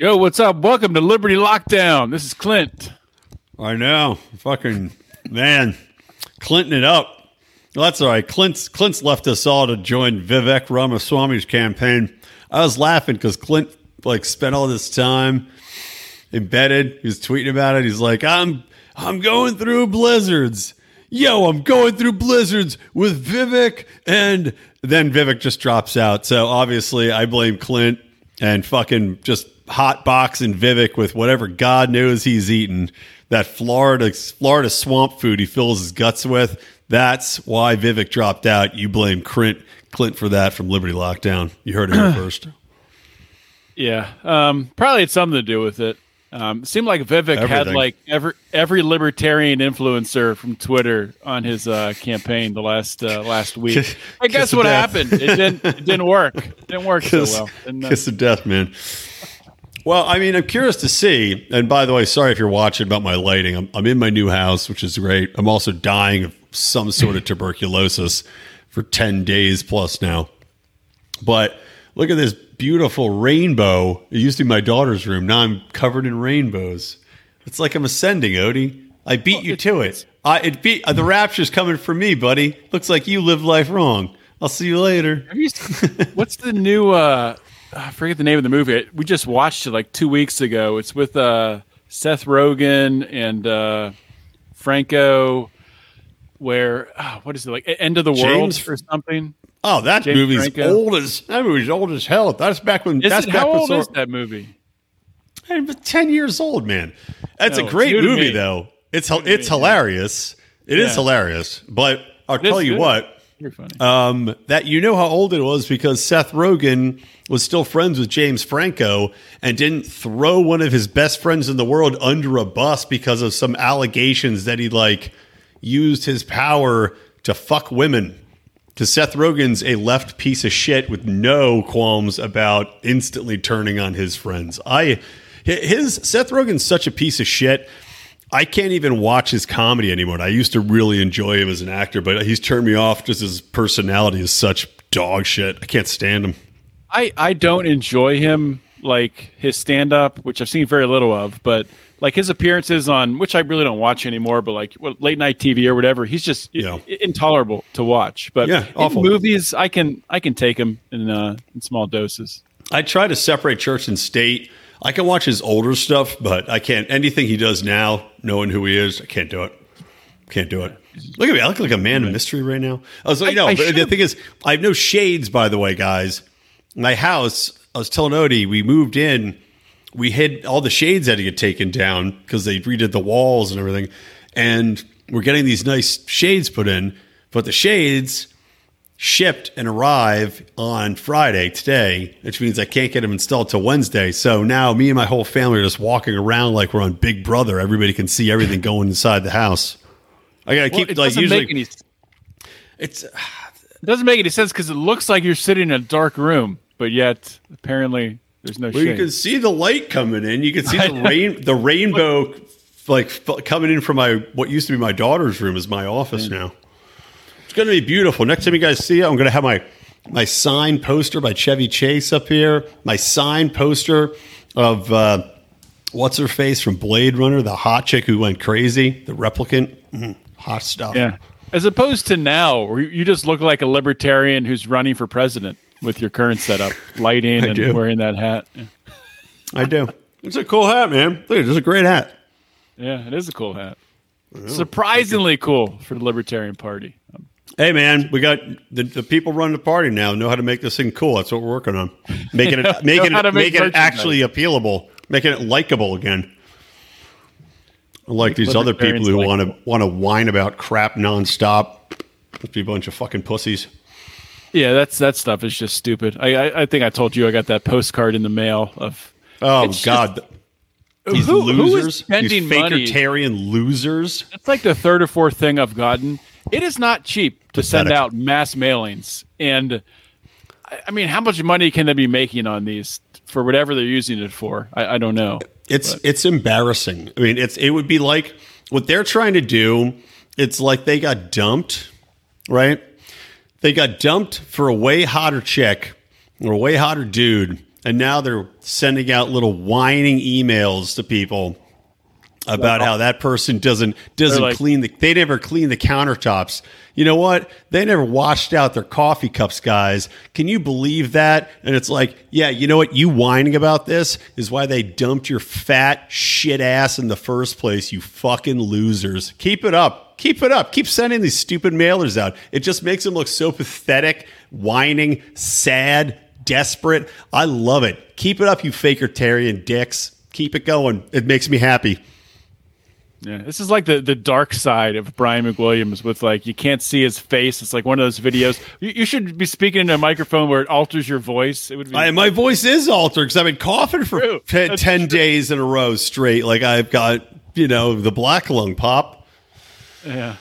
Yo, what's up? Welcome to Liberty Lockdown. This is Clint. I know. Fucking man. Clinton it up. Well, that's all right. Clint's Clint's left us all to join Vivek Ramaswamy's campaign. I was laughing because Clint like spent all this time embedded. He was tweeting about it. He's like, I'm I'm going through blizzards. Yo, I'm going through blizzards with Vivek, and then Vivek just drops out. So obviously, I blame Clint and fucking just hot boxing Vivek with whatever God knows he's eating. That Florida Florida swamp food he fills his guts with. That's why Vivek dropped out. You blame Clint Clint for that from Liberty Lockdown. You heard it here first. Yeah, um, probably had something to do with it. Um, it seemed like Vivek had like every every libertarian influencer from Twitter on his uh, campaign the last uh, last week. Kiss- I guess what death. happened? It didn't it didn't work. It didn't work so well. Didn't, uh, kiss of death, man. Well, I mean, I'm curious to see. And by the way, sorry if you're watching about my lighting. I'm, I'm in my new house, which is great. I'm also dying of some sort of tuberculosis for 10 days plus now. But look at this beautiful rainbow. It used to be my daughter's room. Now I'm covered in rainbows. It's like I'm ascending, Odie. I beat you to it. I it beat uh, the rapture's coming for me, buddy. Looks like you lived life wrong. I'll see you later. You what's the new? Uh, I forget the name of the movie. We just watched it like two weeks ago. It's with uh, Seth Rogen and uh, Franco. Where ah, what is it like? End of the world James- or something? Oh, that James movie's Franco. old as that movie's old as hell. That's back when Is that's it, back how old so- is that movie? But ten years old, man. That's No, a great movie, though. It's hel- it's hilarious. It is Yeah. hilarious. But I'll is tell you what, You're funny. um, that you know how old it was because Seth Rogen was still friends with James Franco and didn't throw one of his best friends in the world under a bus because of some allegations that he like used his power to fuck women. Because Seth Rogen's a left piece of shit with no qualms about instantly turning on his friends. I his Seth Rogen's such a piece of shit. I can't even watch his comedy anymore. And I used to really enjoy him as an actor, but he's turned me off just his personality is such dog shit. I can't stand him. I I don't enjoy him like his stand up, which I've seen very little of, but like his appearances on which I really don't watch anymore, but like what, late night TV or whatever, he's just Yeah. i- intolerable to watch. But Yeah, in awful. movies, I can I can take him in uh, in small doses. I try to separate church and state. I can watch his older stuff, but I can't anything he does now, knowing who he is, I can't do it. Can't do it. Look at me. I look like a man of mystery right now. Oh, I was like, I- no, I but the thing is, I have no shades, by the way, guys. My house, I was telling Odie, we moved in, we hid all the shades had to get taken down because they redid the walls and everything. And we're getting these nice shades put in, but the shades shipped and arrive on Friday today, which means I can't get them installed till Wednesday. So now me and my whole family are just walking around like we're on Big Brother. Everybody can see everything going inside the house. I gotta Well, keep it like usually make any it doesn't make any sense because it looks like you're sitting in a dark room, but yet apparently there's no well, you can see the light coming in. You can see the rain the rainbow like coming in from my what used to be my daughter's room is my office mm. now. It's gonna be beautiful. Next time you guys see it, I'm gonna have my my signed poster by Chevy Chase up here. My signed poster of uh, what's her face from Blade Runner, the hot chick who went crazy, the replicant. Mhm, hot stuff. Yeah. As opposed to now, where you- you just look like a libertarian who's running for president with your current setup, lighting and do. wearing that hat. Yeah. I do. It's a cool hat, man. Look, it's a great hat. Yeah, it is a cool hat. Surprisingly cool for the Libertarian Party. Hey man, we got the, the people running the party now know how to make this thing cool. That's what we're working on, making it making know how to it make making it actually appealable, making it likable again. Unlike these other people who want to want to whine about crap nonstop. Must be a bunch of fucking pussies. Yeah, that's that stuff is just stupid. I, I I think I told you I got that postcard in the mail of Oh God, these who- who is losers, spending these money? losers. it's like the third or fourth thing I've gotten. It is not cheap to send out mass mailings, and I, mean, how much money can they be making on these for whatever they're using it for? I, I don't know. It's it's embarrassing. I mean, it's it would be like what they're trying to do. It's like they got dumped, right? They got dumped for a way hotter chick or a way hotter dude and now they're sending out little whining emails to people about how that person doesn't doesn't like- clean the they never clean the countertops. You know what? They never washed out their coffee cups, guys. Can you believe that? And it's like, yeah, you know what? You whining about this is why they dumped your fat shit ass in the first place, you fucking losers. Keep it up. Keep it up. Keep sending these stupid mailers out. It just makes them look so pathetic, whining, sad, desperate. I love it. Keep it up, you fakertarian dicks. Keep it going. It makes me happy. Yeah, this is like the, the dark side of Brian McWilliams with like you can't see his face. It's like one of those videos. You, you should be speaking into a microphone where it alters your voice. It would be I, my voice is altered because I've been coughing for True. te- That's 10 days in a row straight. Like I've got, you know, the black lung pop. Yeah.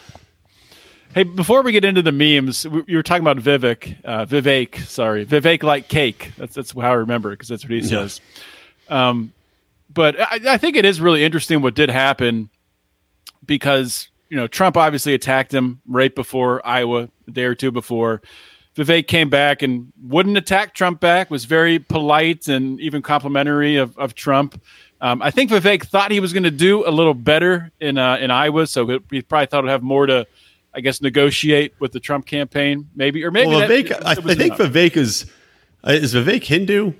Hey, before we get into the memes, we, you were talking about Vivek, uh, Vivek, sorry, Vivek like cake. That's that's how I remember it because that's what he says. Um, but I, I think it is really interesting what did happen because you know Trump obviously attacked him right before Iowa, a day or two before. Vivek came back and wouldn't attack Trump back. Was very polite and even complimentary of, of Trump. Um, I think Vivek thought he was going to do a little better in uh, in Iowa, so he- he probably thought he'd have more to, I guess, negotiate with the Trump campaign, maybe or maybe. Well, that- Vivek, I, I think enough. Vivek is, uh, is Vivek Hindu?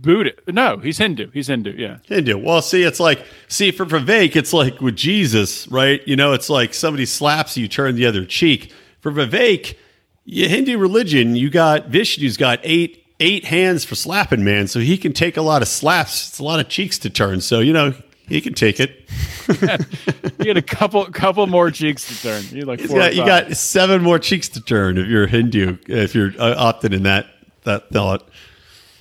Buddha. No, he's Hindu. He's Hindu. Yeah. Hindu. Well, see, it's like, see, for Vivek, it's like with Jesus, right? You know, it's like somebody slaps you, turn the other cheek. For Vivek, you Hindu religion, you got Vishnu's got eight eight hands for slapping, man. So he can take a lot of slaps. It's a lot of cheeks to turn. So you know, he can take it. You get a couple couple more cheeks to turn. You like four. got, you got seven more cheeks to turn if you're Hindu, if you're uh, opted in that that thought.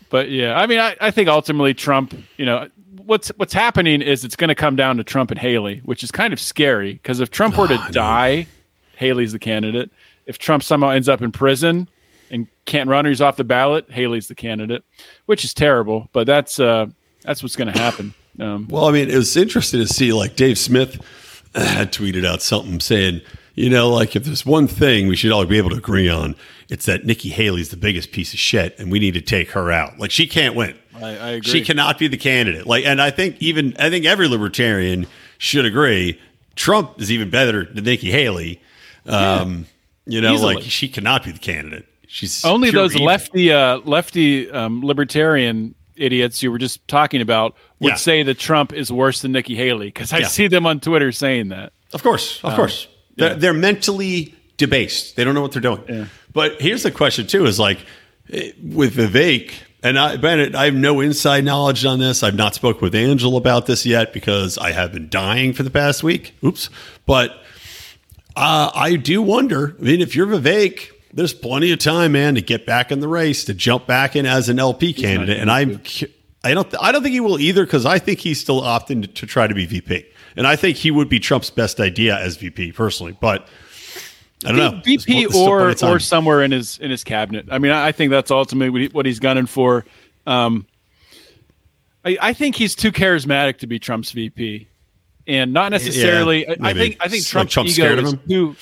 But yeah, I mean, I, I think ultimately Trump, you know, what's what's happening is it's going to come down to Trump and Haley, which is kind of scary because if Trump were to die, Haley's the candidate. If Trump somehow ends up in prison and can't run or he's off the ballot, Haley's the candidate, which is terrible. But that's uh, that's what's going to happen. Um, Well, I mean, it was interesting to see like Dave Smith had tweeted out something saying, you know, like if there's one thing we should all be able to agree on, it's that Nikki Haley's the biggest piece of shit, and we need to take her out. Like she can't win. I, I agree. She cannot be the candidate. Like, and I think even I think every libertarian should agree Trump is even better than Nikki Haley. Um, you know, Easily. like she cannot be the candidate. She's Only those evil. lefty uh, lefty um, libertarian idiots you were just talking about would Yeah. say that Trump is worse than Nikki Haley because I Yeah. see them on Twitter saying that. Of course, of course. They're, they're mentally debased. They don't know what they're doing. But here's the question too: is like eh, with Vivek and I, Bennett. I have no inside knowledge on this. I've not spoke with Angel about this yet because I have been dying for the past week. Oops. But uh, I do wonder. I mean, if you're Vivek, there's plenty of time, man, to get back in the race, to jump back in as an LP candidate. And I'm, I don't, I don't think he will either because I think he's still opting to, to try to be VP, and I think he would be Trump's best idea as VP personally. But I don't know, VP pl- there's still or or somewhere in his in his cabinet. I mean, I, think that's ultimately what, he, what he's gunning for. Um, I, I think he's too charismatic to be Trump's VP, and not necessarily. Yeah, I, I think I think It's like Trump's Trump's ego scared of is him? too.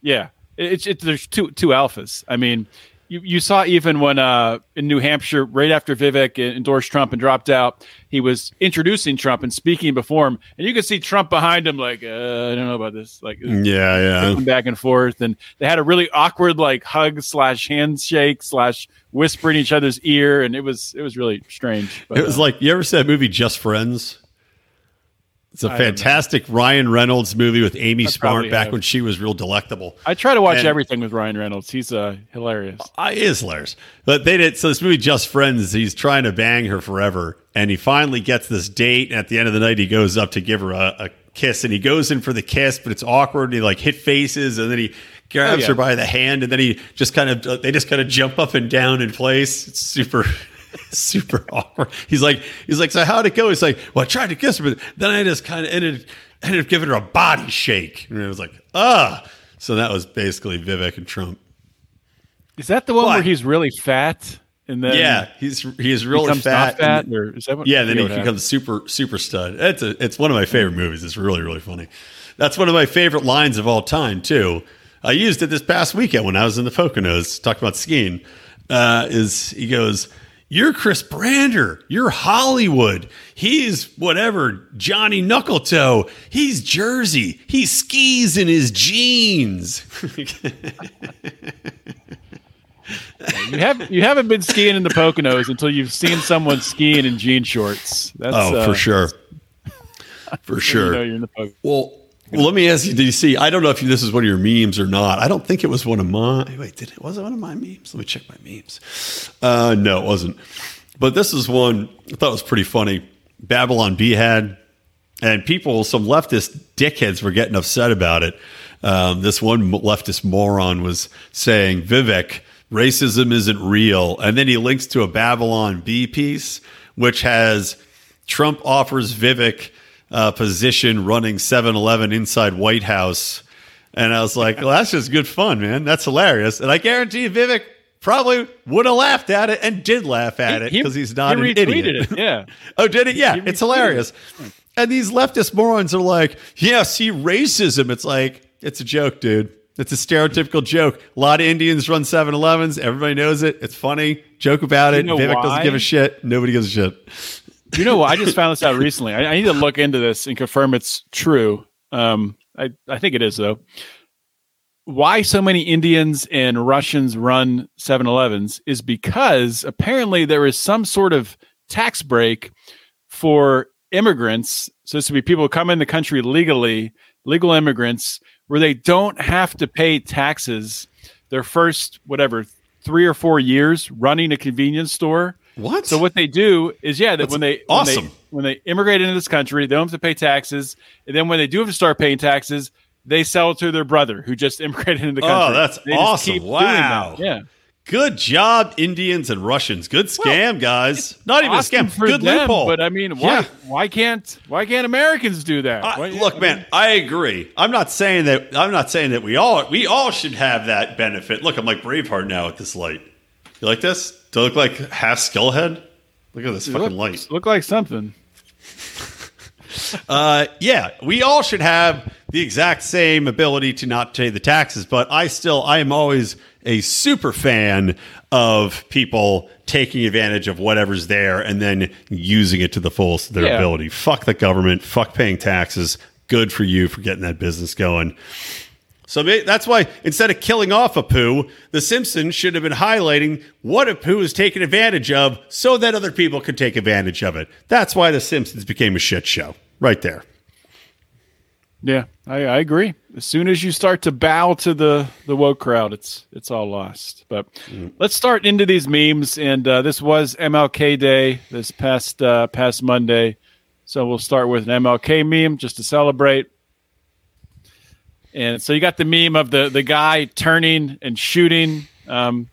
Yeah, it's it, there's two two alphas. I mean, you, you saw even when uh, in New Hampshire, right after Vivek endorsed Trump and dropped out, he was introducing Trump and speaking before him, and you could see Trump behind him, like uh, I don't know about this, like yeah, yeah. back and forth, and they had a really awkward like hug slash handshake slash whisper in each other's ear, and it was it was really strange. But, It was uh, like you ever see that movie Just Friends? It's a fantastic Ryan Reynolds movie with Amy I Smart back have. when she was real delectable. I try to watch and- everything with Ryan Reynolds. He's uh, hilarious. I is hilarious. But they did so this movie Just Friends, he's trying to bang her forever. And he finally gets this date, and at the end of the night he goes up to give her a, a kiss and he goes in for the kiss, but it's awkward and he like hit faces and then he grabs Oh, yeah. her by the hand and then he just kind of they just kind of jump up and down in place. It's super super awkward. He's like he's like, So how'd it go? He's like, Well, I tried to kiss her, but then I just kind of ended ended up giving her a body shake. And it was like, ah. So that was basically Vivek and Trump. Is that the one But- where he's really fat and then Yeah, he's he's really fat. fat? and- or is that what, yeah, then he becomes super super stud. It's a it's one of my favorite movies. It's really really funny. That's one of my favorite lines of all time too. I used it this past weekend when I was in the Poconos talking about skiing. Uh, is he goes, You're Chris Brander. You're Hollywood. He's whatever, Johnny Knuckletoe. He's Jersey. He skis in his jeans. you have you haven't been skiing in the Poconos until you've seen someone skiing in jean shorts. That's, oh, for uh, sure, for sure. You know well, well, let me ask you: Did you see? I don't know if this is one of your memes or not. I don't think it was one of mine. Wait, did it? Was it one of my memes? Let me check my memes. Uh, no, it wasn't. But this is one I thought was pretty funny. Babylon Bee had, and people, some leftist dickheads were getting upset about it. Um, this one leftist moron was saying, Vivek, racism isn't real. And then he links to a Babylon Bee piece, which has Trump offers Vivek a position running 7 Eleven inside White House. And I was like, well, that's just good fun, man. That's hilarious. And I guarantee Vivek probably would have laughed at it and did laugh at it because he's not he an idiot. It, yeah. oh, did it? Yeah, it's hilarious. It. And these leftist morons are like, yeah, see racism. It's like, it's a joke, dude. It's a stereotypical joke. A lot of Indians run 7 Elevens. Everybody knows it. It's funny. Joke about it. You know Vivek why? doesn't give a shit. Nobody gives a shit. You know what? I just found this out recently. I, I, need to look into this and confirm it's true. Um, I, I think it is, though. Why so many Indians and Russians run 7 Elevens is because apparently there is some sort of tax break for immigrants. So this would be people who come in the country legally, legal immigrants where they don't have to pay taxes their first whatever three or four years running a convenience store. What? So what they do is yeah, that when they awesome when they, when they immigrate into this country, they don't have to pay taxes, and then when they do have to start paying taxes, they sell to their brother who just immigrated into the country. Oh, that's they awesome! Wow. Yeah. Good job, Indians and Russians. Good scam, well, guys. Not even awesome a scam. Good them, loophole. But I mean, why? Yeah. Why can't? Why can't Americans do that? Uh, look, man, I agree. I'm not saying that. I'm not saying that we all we all should have that benefit. Look, I'm like Braveheart now at this light. You like this? Do I look like half skullhead? Look at this fucking look, light. Look like something. uh, yeah, we all should have the exact same ability to not pay the taxes. But I still, I am always a super fan of people taking advantage of whatever's there and then using it to the fullest of their yeah. ability. Fuck the government. Fuck paying taxes. Good for you for getting that business going. So that's why instead of killing off Apu, The Simpsons should have been highlighting what Apu is taking advantage of so that other people could take advantage of it. That's why The Simpsons became a shit show. Right there. Yeah, I, I, agree. As soon as you start to bow to the the woke crowd, it's it's all lost. But mm. let's start into these memes. And uh, this was MLK Day this past uh, past Monday, so we'll start with an MLK meme just to celebrate. And so you got the meme of the the guy turning and shooting. Um,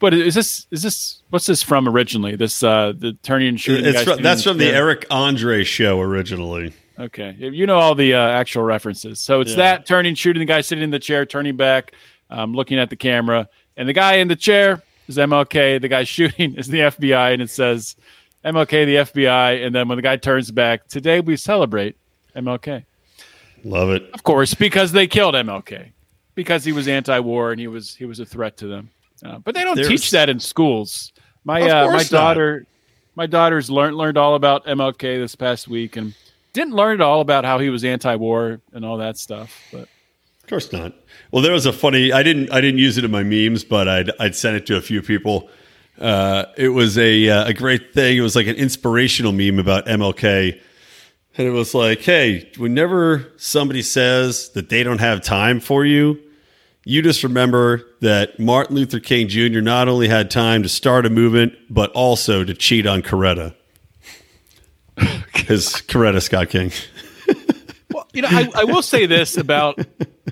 but is this is this what's this from originally? This uh, the turning and shooting. From, that's from the Eric Andre show originally. Okay, you know all the uh, actual references. So it's yeah. that turning, shooting the guy sitting in the chair, turning back, um, looking at the camera, and the guy in the chair is MLK. The guy shooting is the FBI, and it says MLK, the FBI. And then when the guy turns back, today we celebrate MLK. Love it, of course, because they killed MLK because he was anti-war and he was he was a threat to them. Uh, but they don't There's, teach that in schools. My uh, my daughter, not. my daughter's learned learned all about MLK this past week and didn't learn at all about how he was anti-war and all that stuff. But of course not. Well, there was a funny. I didn't. I didn't use it in my memes, but I'd I'd sent it to a few people. Uh, it was a uh, a great thing. It was like an inspirational meme about MLK, and it was like, hey, whenever somebody says that they don't have time for you, you just remember that Martin Luther King Jr. not only had time to start a movement, but also to cheat on Coretta Because Coretta Scott King. well, you know, I, I will say this about,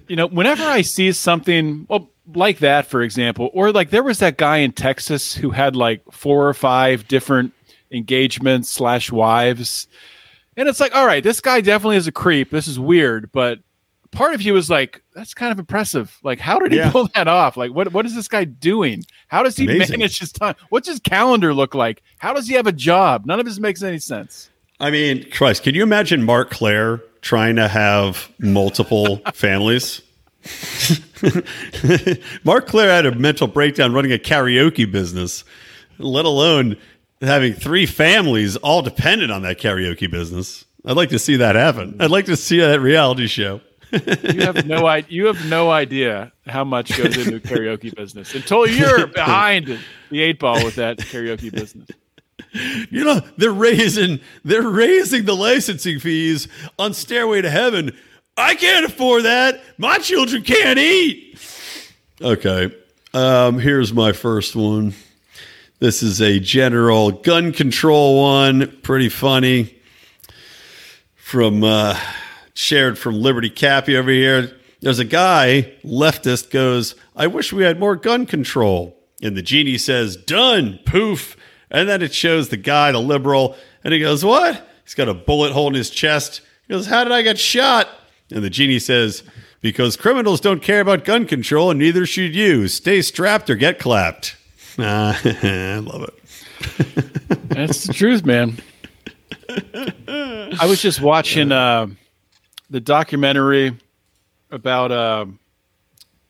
you know, whenever I see something, well, like that, for example, or like there was that guy in Texas who had like four or five different engagements slash wives. And it's like, all right, this guy definitely is a creep. This is weird, but part of you was like, that's kind of impressive. Like, how did he yeah. pull that off? Like, what what is this guy doing? How does he Amazing. manage his time? What's his calendar look like? How does he have a job? None of this makes any sense. I mean, Christ, can you imagine Marc Clair trying to have multiple families? Marc Clair had a mental breakdown running a karaoke business. let alone having three families all dependent on that karaoke business. I'd like to see that happen. I'd like to see that reality show. you have no idea. You have no idea how much goes into karaoke business until you're behind the eight ball with that karaoke business. You know they're raising they're raising the licensing fees on Stairway to Heaven. I can't afford that. My children can't eat. Okay, um, here's my first one. This is a general gun control one. Pretty funny. From uh, shared from Liberty Cappy over here. There's a guy, leftist, goes, I wish we had more gun control. And the genie says, Done, poof. And then it shows the guy, the liberal, and he goes, What? He's got a bullet hole in his chest. He goes, How did I get shot? And the genie says, Because criminals don't care about gun control, and neither should you. Stay strapped or get clapped. I love it. That's the truth, man. I was just watching uh, the documentary about uh,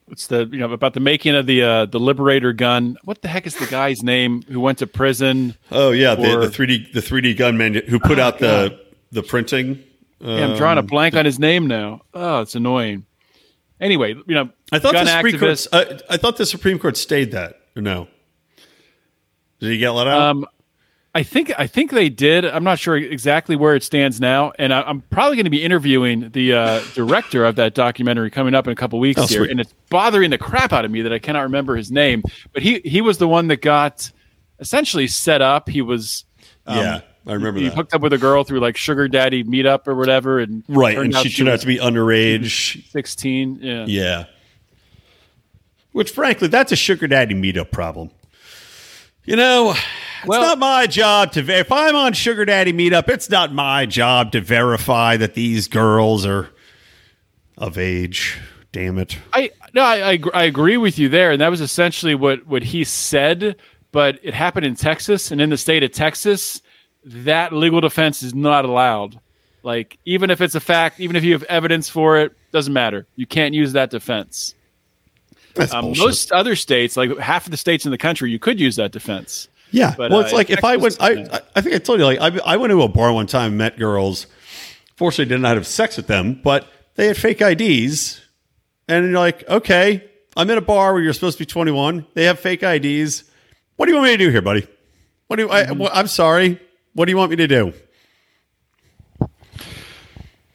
what's the you know about the making of the uh, the Liberator gun. What the heck is the guy's name who went to prison? Oh yeah, the, the 3D the 3D gunman who put oh, out God. the the printing. Yeah, I'm drawing a um, blank on his name now. Oh, it's annoying. Anyway, you know, I thought the Supreme Court. Uh, I thought the Supreme Court stayed that no? Did he get let out? Um, I think I think they did. I'm not sure exactly where it stands now, and I, am probably going to be interviewing the uh, director of that documentary coming up in a couple weeks oh, here, sweet. and it's bothering the crap out of me that I cannot remember his name. But he he was the one that got essentially set up. He was um, yeah. I remember he that. hooked up with a girl through like sugar daddy meetup or whatever, and right, and she turned out to be underage, sixteen. Yeah, yeah. Which, frankly, that's a sugar daddy meetup problem. You know, it's well, not my job to. If I'm on Sugar Daddy Meetup, it's not my job to verify that these girls are of age. Damn it! I no, I, I, I agree with you there, and that was essentially what what he said. But it happened in Texas, and in the state of Texas, that legal defense is not allowed. Like even if it's a fact, even if you have evidence for it, doesn't matter. You can't use that defense. Um, most other states, like half of the states in the country, you could use that defense. Yeah. But, well, it's uh, like if I went, I, I think I told you, like, I, I went to a bar one time, met girls. Fortunately, did not have sex with them, but they had fake IDs. And you're like, okay, I'm in a bar where you're supposed to be 21. They have fake IDs. What do you want me to do here, buddy? What do you, mm-hmm. I, I'm sorry. What do you want me to do?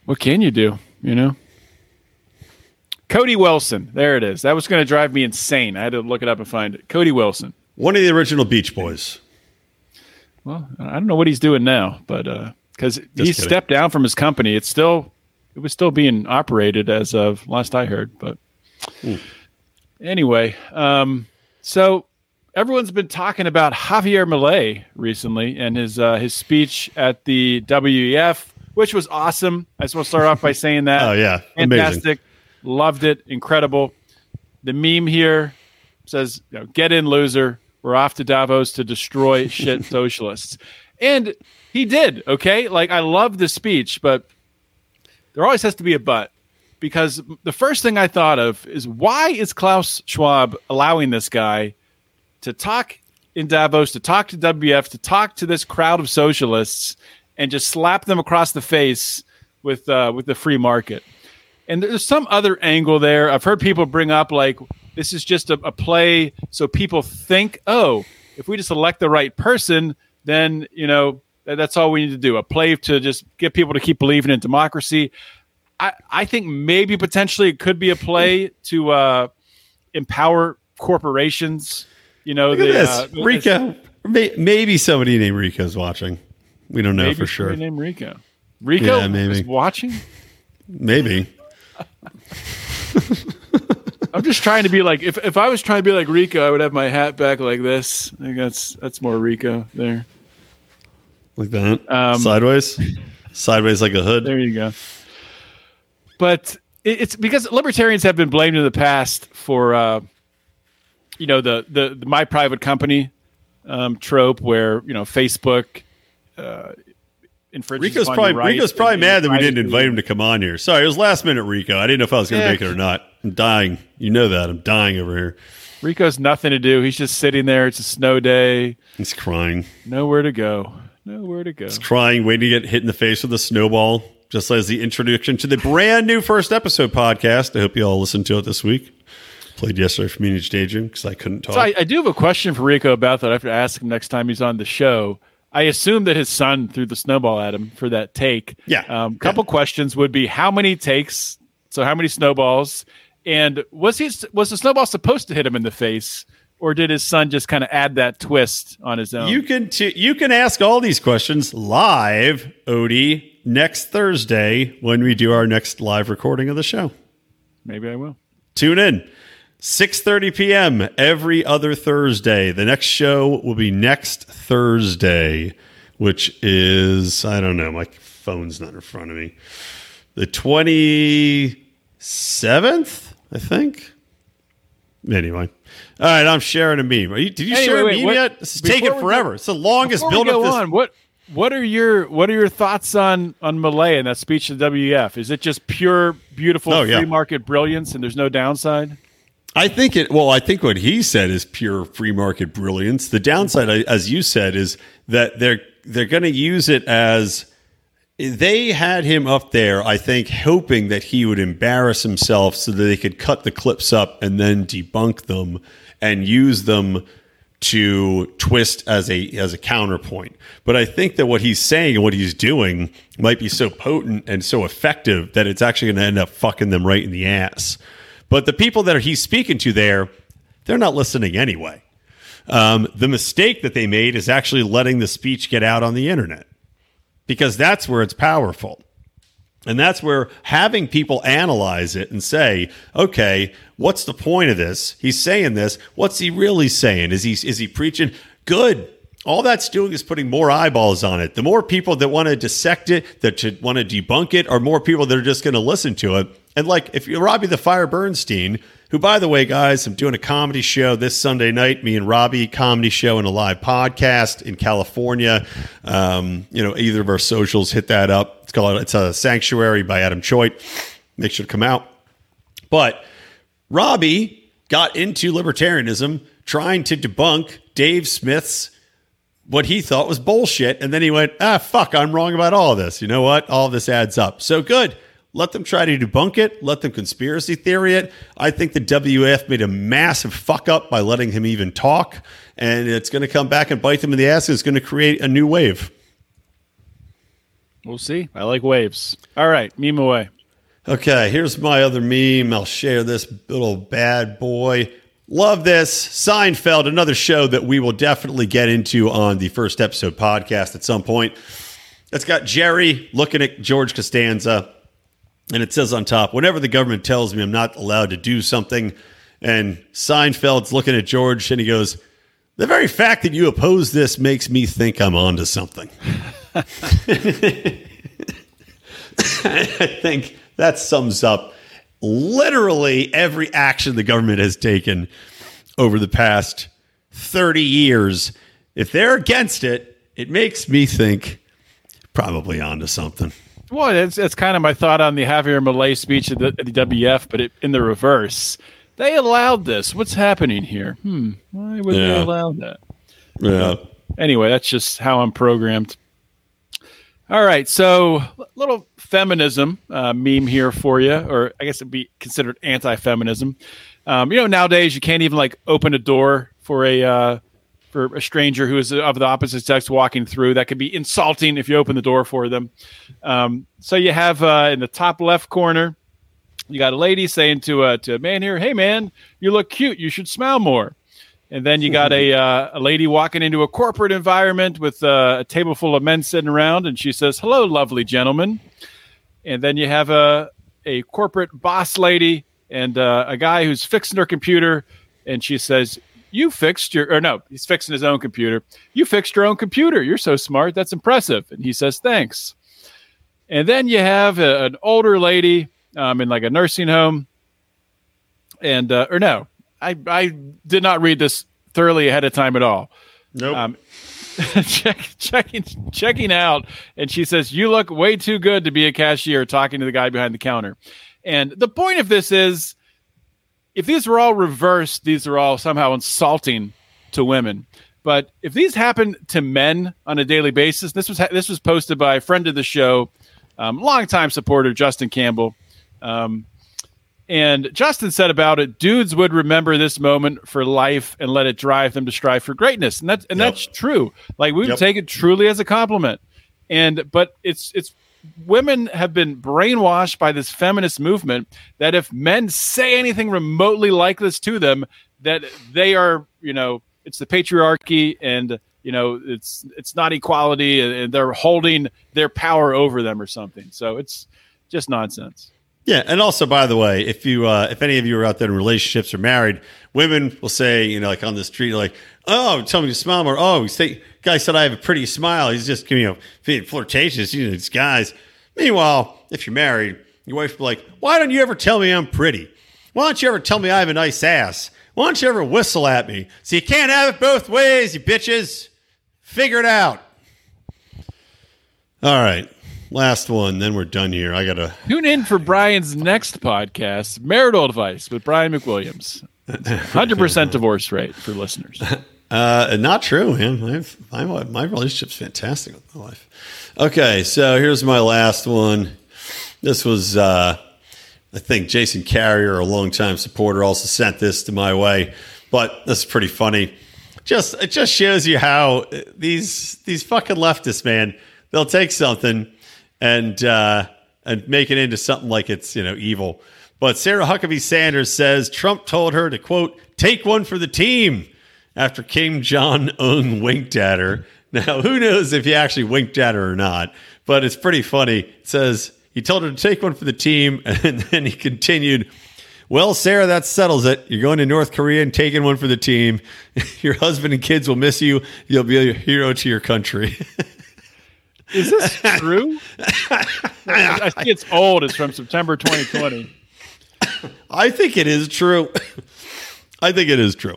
What can you do? You know? Cody Wilson. There it is. That was going to drive me insane. I had to look it up and find it. Cody Wilson. One of the original Beach Boys. Well, I don't know what he's doing now, but because uh, he kidding. stepped down from his company, it's still it was still being operated as of last I heard. But anyway, um, so everyone's been talking about Javier Milei recently and his uh, his speech at the WEF, which was awesome. I just want to start off by saying that. oh yeah, fantastic, Amazing. Loved it, incredible. The meme here says, you know, "Get in, loser." We're off to Davos to destroy shit socialists. And he did, okay? Like, I love the speech, but there always has to be a but. Because the first thing I thought of is why is Klaus Schwab allowing this guy to talk in Davos, to talk to WF, to talk to this crowd of socialists, and just slap them across the face with uh, with the free market? And there's some other angle there. I've heard people bring up like this is just a, a play so people think, oh, if we just elect the right person, then you know that's all we need to do. A play to just get people to keep believing in democracy. I, I think maybe potentially it could be a play to uh, empower corporations. You know, Look the, this. Uh, Rico. Maybe somebody named Rico is watching. We don't know maybe for sure. Named Rico. Rico yeah, maybe. is watching. Maybe. I'm just trying to be like if, if I was trying to be like Rico, I would have my hat back like this. I think that's that's more Rico there. Like that. Um, Sideways. Sideways like a hood. There you go. But it's because libertarians have been blamed in the past for uh, you know the, the, the my private company um, trope where you know Facebook uh, infringes. Rico's probably rights Rico's probably and mad that we didn't invite him to come on here. Sorry, it was last minute, Rico. I didn't know if I was going to Yeah. make it or not. I'm dying. You know that I'm dying over here. Rico's nothing to do. He's just sitting there. It's a snow day. He's crying, Nowhere to go. Nowhere to go. He's crying, waiting to get hit in the face with a snowball. Just as the introduction to the brand new first episode podcast. I hope you all listened to it this week. Played yesterday for Mean Age Daydream because I couldn't talk. So I, I do have a question for Rico about that. I have to ask him next time he's on the show. I assume that his son threw the snowball at him for that take. Yeah. Um, couple questions would be how many takes? So how many snowballs? And was he was the snowball supposed to hit him in the face, or did his son just kind of add that twist on his own? You can t- you can ask all these questions live, Odie, next Thursday when we do our next live recording of the show. Maybe I will. Tune in. 6:30 p.m. every other Thursday. The next show will be next Thursday, which is I don't know, my phone's not in front of me. The 27th, I think. Anyway. All right, I'm sharing a meme. Are you, did you Hey, share wait, a meme yet? This is taking we go- forever. it's the longest build up this on, what what are your what are your thoughts on on Milei and that speech to WF? Is it just pure beautiful Oh, yeah. free market brilliance and there's no downside? I think it. Well, I think what he said is pure free market brilliance. The downside, as you said, is that they're they're going to use it as they had him up there. I think hoping that he would embarrass himself so that they could cut the clips up and then debunk them and use them to twist as a as a counterpoint. But I think that what he's saying and what he's doing might be so potent and so effective that it's actually going to end up fucking them right in the ass. But the people that he's speaking to there, they're not listening anyway. Um, the mistake that they made is actually letting the speech get out on the internet because that's where it's powerful. And that's where having people analyze it and say, okay, what's the point of this? He's saying this. What's he really saying? Is he is he preaching? Good. All that's doing is putting more eyeballs on it. The more people that want to dissect it, that want to debunk it, are more people that are just going to listen to it. And like if you're Robbie the Fire Bernstein, who by the way, guys, I'm doing a comedy show this Sunday night, me and Robbie, comedy show and a live podcast in California. Um, you know, either of our socials hit that up. It's called it's a sanctuary by Adam Choate. Make sure to come out. But Robbie got into libertarianism trying to debunk Dave Smith's what he thought was bullshit. And then he went, ah, fuck, I'm wrong about all of this. You know what? All of this adds up. So good. Let them try to debunk it. Let them conspiracy theory it. I think the WF made a massive fuck up by letting him even talk. And it's going to come back and bite them in the ass. It's going to create a new wave. We'll see. I like waves. All right, meme away. Okay, here's my other meme. I'll share this little bad boy. Love this. Seinfeld, another show that we will definitely get into on the first episode podcast at some point. It's got Jerry looking at George Costanza, and it says on top, whenever the government tells me I'm not allowed to do something, and Seinfeld's looking at George and he goes, The very fact that you oppose this makes me think I'm onto something. I think that sums up literally every action the government has taken over the past 30 years. If they're against it, it makes me think probably onto something. Well, that's, that's kind of my thought on the Javier Milei speech at the, at the WF, but it, in the reverse. They allowed this. What's happening here? Hmm. Why would they Yeah. allow that? Yeah. Anyway, that's just how I'm programmed. All right, so a little feminism uh, meme here for you, or I guess it'd be considered anti-feminism. Um, you know, nowadays you can't even like open a door for a uh, for a stranger who is of the opposite sex walking through. That could be insulting if you open the door for them. Um, so you have uh, in the top left corner, you got a lady saying to a to a man here, "Hey man, you look cute. You should smile more." And then you got a uh, a lady walking into a corporate environment with uh, a table full of men sitting around, and she says, "Hello, lovely gentlemen." And then you have a a corporate boss lady and uh, a guy who's fixing her computer, and she says, "You fixed your or no, he's fixing his own computer. You fixed your own computer. You're so smart. That's impressive." And he says, "Thanks." And then you have a, an older lady um, in like a nursing home, and uh, or no, I I did not read this thoroughly ahead of time at all. Nope. Um, check, checking checking out, and she says, "You look way too good to be a cashier." Talking to the guy behind the counter, and the point of this is, if these were all reversed, these are all somehow insulting to women. But if these happen to men on a daily basis, this was this was posted by a friend of the show, um, longtime supporter Justin Campbell. Um, and Justin said about it, dudes would remember this moment for life and let it drive them to strive for greatness. And that's and Yep. that's true. Like we would Yep. take it truly as a compliment. And but it's it's women have been brainwashed by this feminist movement that if men say anything remotely like this to them, that they are, you know, it's the patriarchy and you know it's it's not equality and, and they're holding their power over them or something. So it's just nonsense. Yeah, and also by the way, if you uh, if any of you are out there in relationships or married, women will say, you know, like on the street, like, "Oh, tell me to smile more." Oh, say, guy said I have a pretty smile. He's just you know being flirtatious. You know, these guys. Meanwhile, if you're married, your wife will be like, "Why don't you ever tell me I'm pretty? Why don't you ever tell me I have a nice ass? Why don't you ever whistle at me?" So you can't have it both ways, you bitches. Figure it out. All right, last one. Then we're done here. I gotta. Tune in for Brian's next podcast, Marital Advice with Brian McWilliams. 100% divorce rate for listeners. Uh, not true, man. I've, my my relationship's fantastic with my wife. Okay, so here's my last one. This was, uh, I think, Jason Carrier, a longtime supporter, also sent this to my way. But this is pretty funny. Just it just shows you how these these fucking leftists, man, they'll take something and uh, and make it into something like it's you know evil. But Sarah Huckabee Sanders says Trump told her to quote take one for the team after Kim Jong Un winked at her. Now, who knows if he actually winked at her or not? But it's pretty funny. It says he told her to take one for the team, and then he continued. Well, Sarah, that settles it. You're going to North Korea and taking one for the team. Your husband and kids will miss you. You'll be a hero to your country. Is this true? I think it's old. It's from September 2020. I think it is true. I think it is true.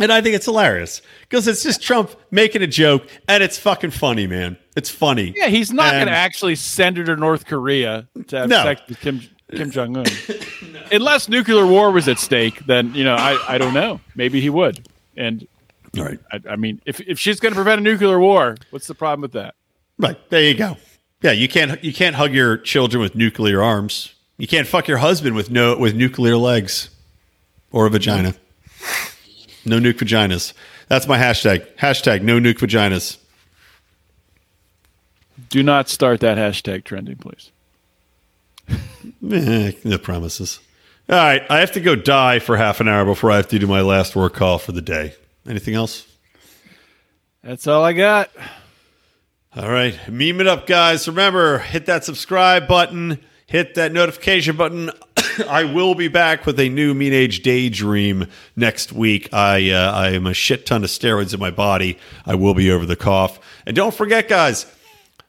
And I think it's hilarious because it's just Trump making a joke and it's fucking funny, man. It's funny. Yeah, he's not going to actually send her to North Korea to have No. sex with Kim Kim Jong Un, unless nuclear war was at stake. Then you know, I, I don't know. Maybe he would. And All right. I, I mean, if if she's going to prevent a nuclear war, what's the problem with that? Right. There you go. Yeah, you can't you can't hug your children with nuclear arms. You can't fuck your husband with no with nuclear legs or a vagina. No nuke vaginas. That's my hashtag. Hashtag no nuke vaginas. Do not start that hashtag trending, please. Eh, no promises. All right, I have to go die for half an hour before I have to do my last work call for the day. Anything else? That's all I got. All right, meme it up, guys. Remember, hit that subscribe button, hit that notification button. I will be back with a new Mean Age Daydream next week. I uh, I am a shit ton of steroids in my body. I will be over the cough, and don't forget, guys.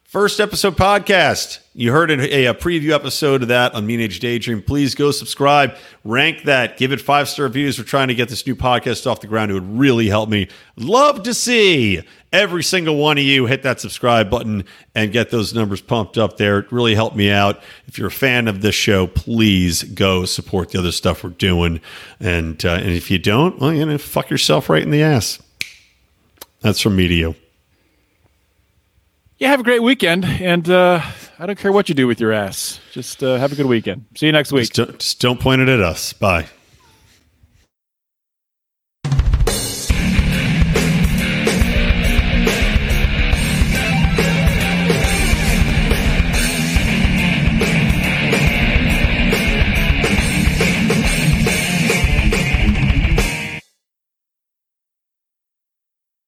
First episode podcast. You heard a, a preview episode of that on Mean Age Daydream. Please go subscribe, rank that, give it five star reviews. We're trying to get this new podcast off the ground. It would really help me. Love to see every single one of you hit that subscribe button and get those numbers pumped up there. It really helped me out. If you're a fan of this show, please go support the other stuff we're doing. And uh, and if you don't, well, you know, fuck yourself right in the ass. That's from me to you. Yeah, have a great weekend, and uh, I don't care what you do with your ass. Just uh, have a good weekend. See you next week. Just don't, just don't point it at us. Bye.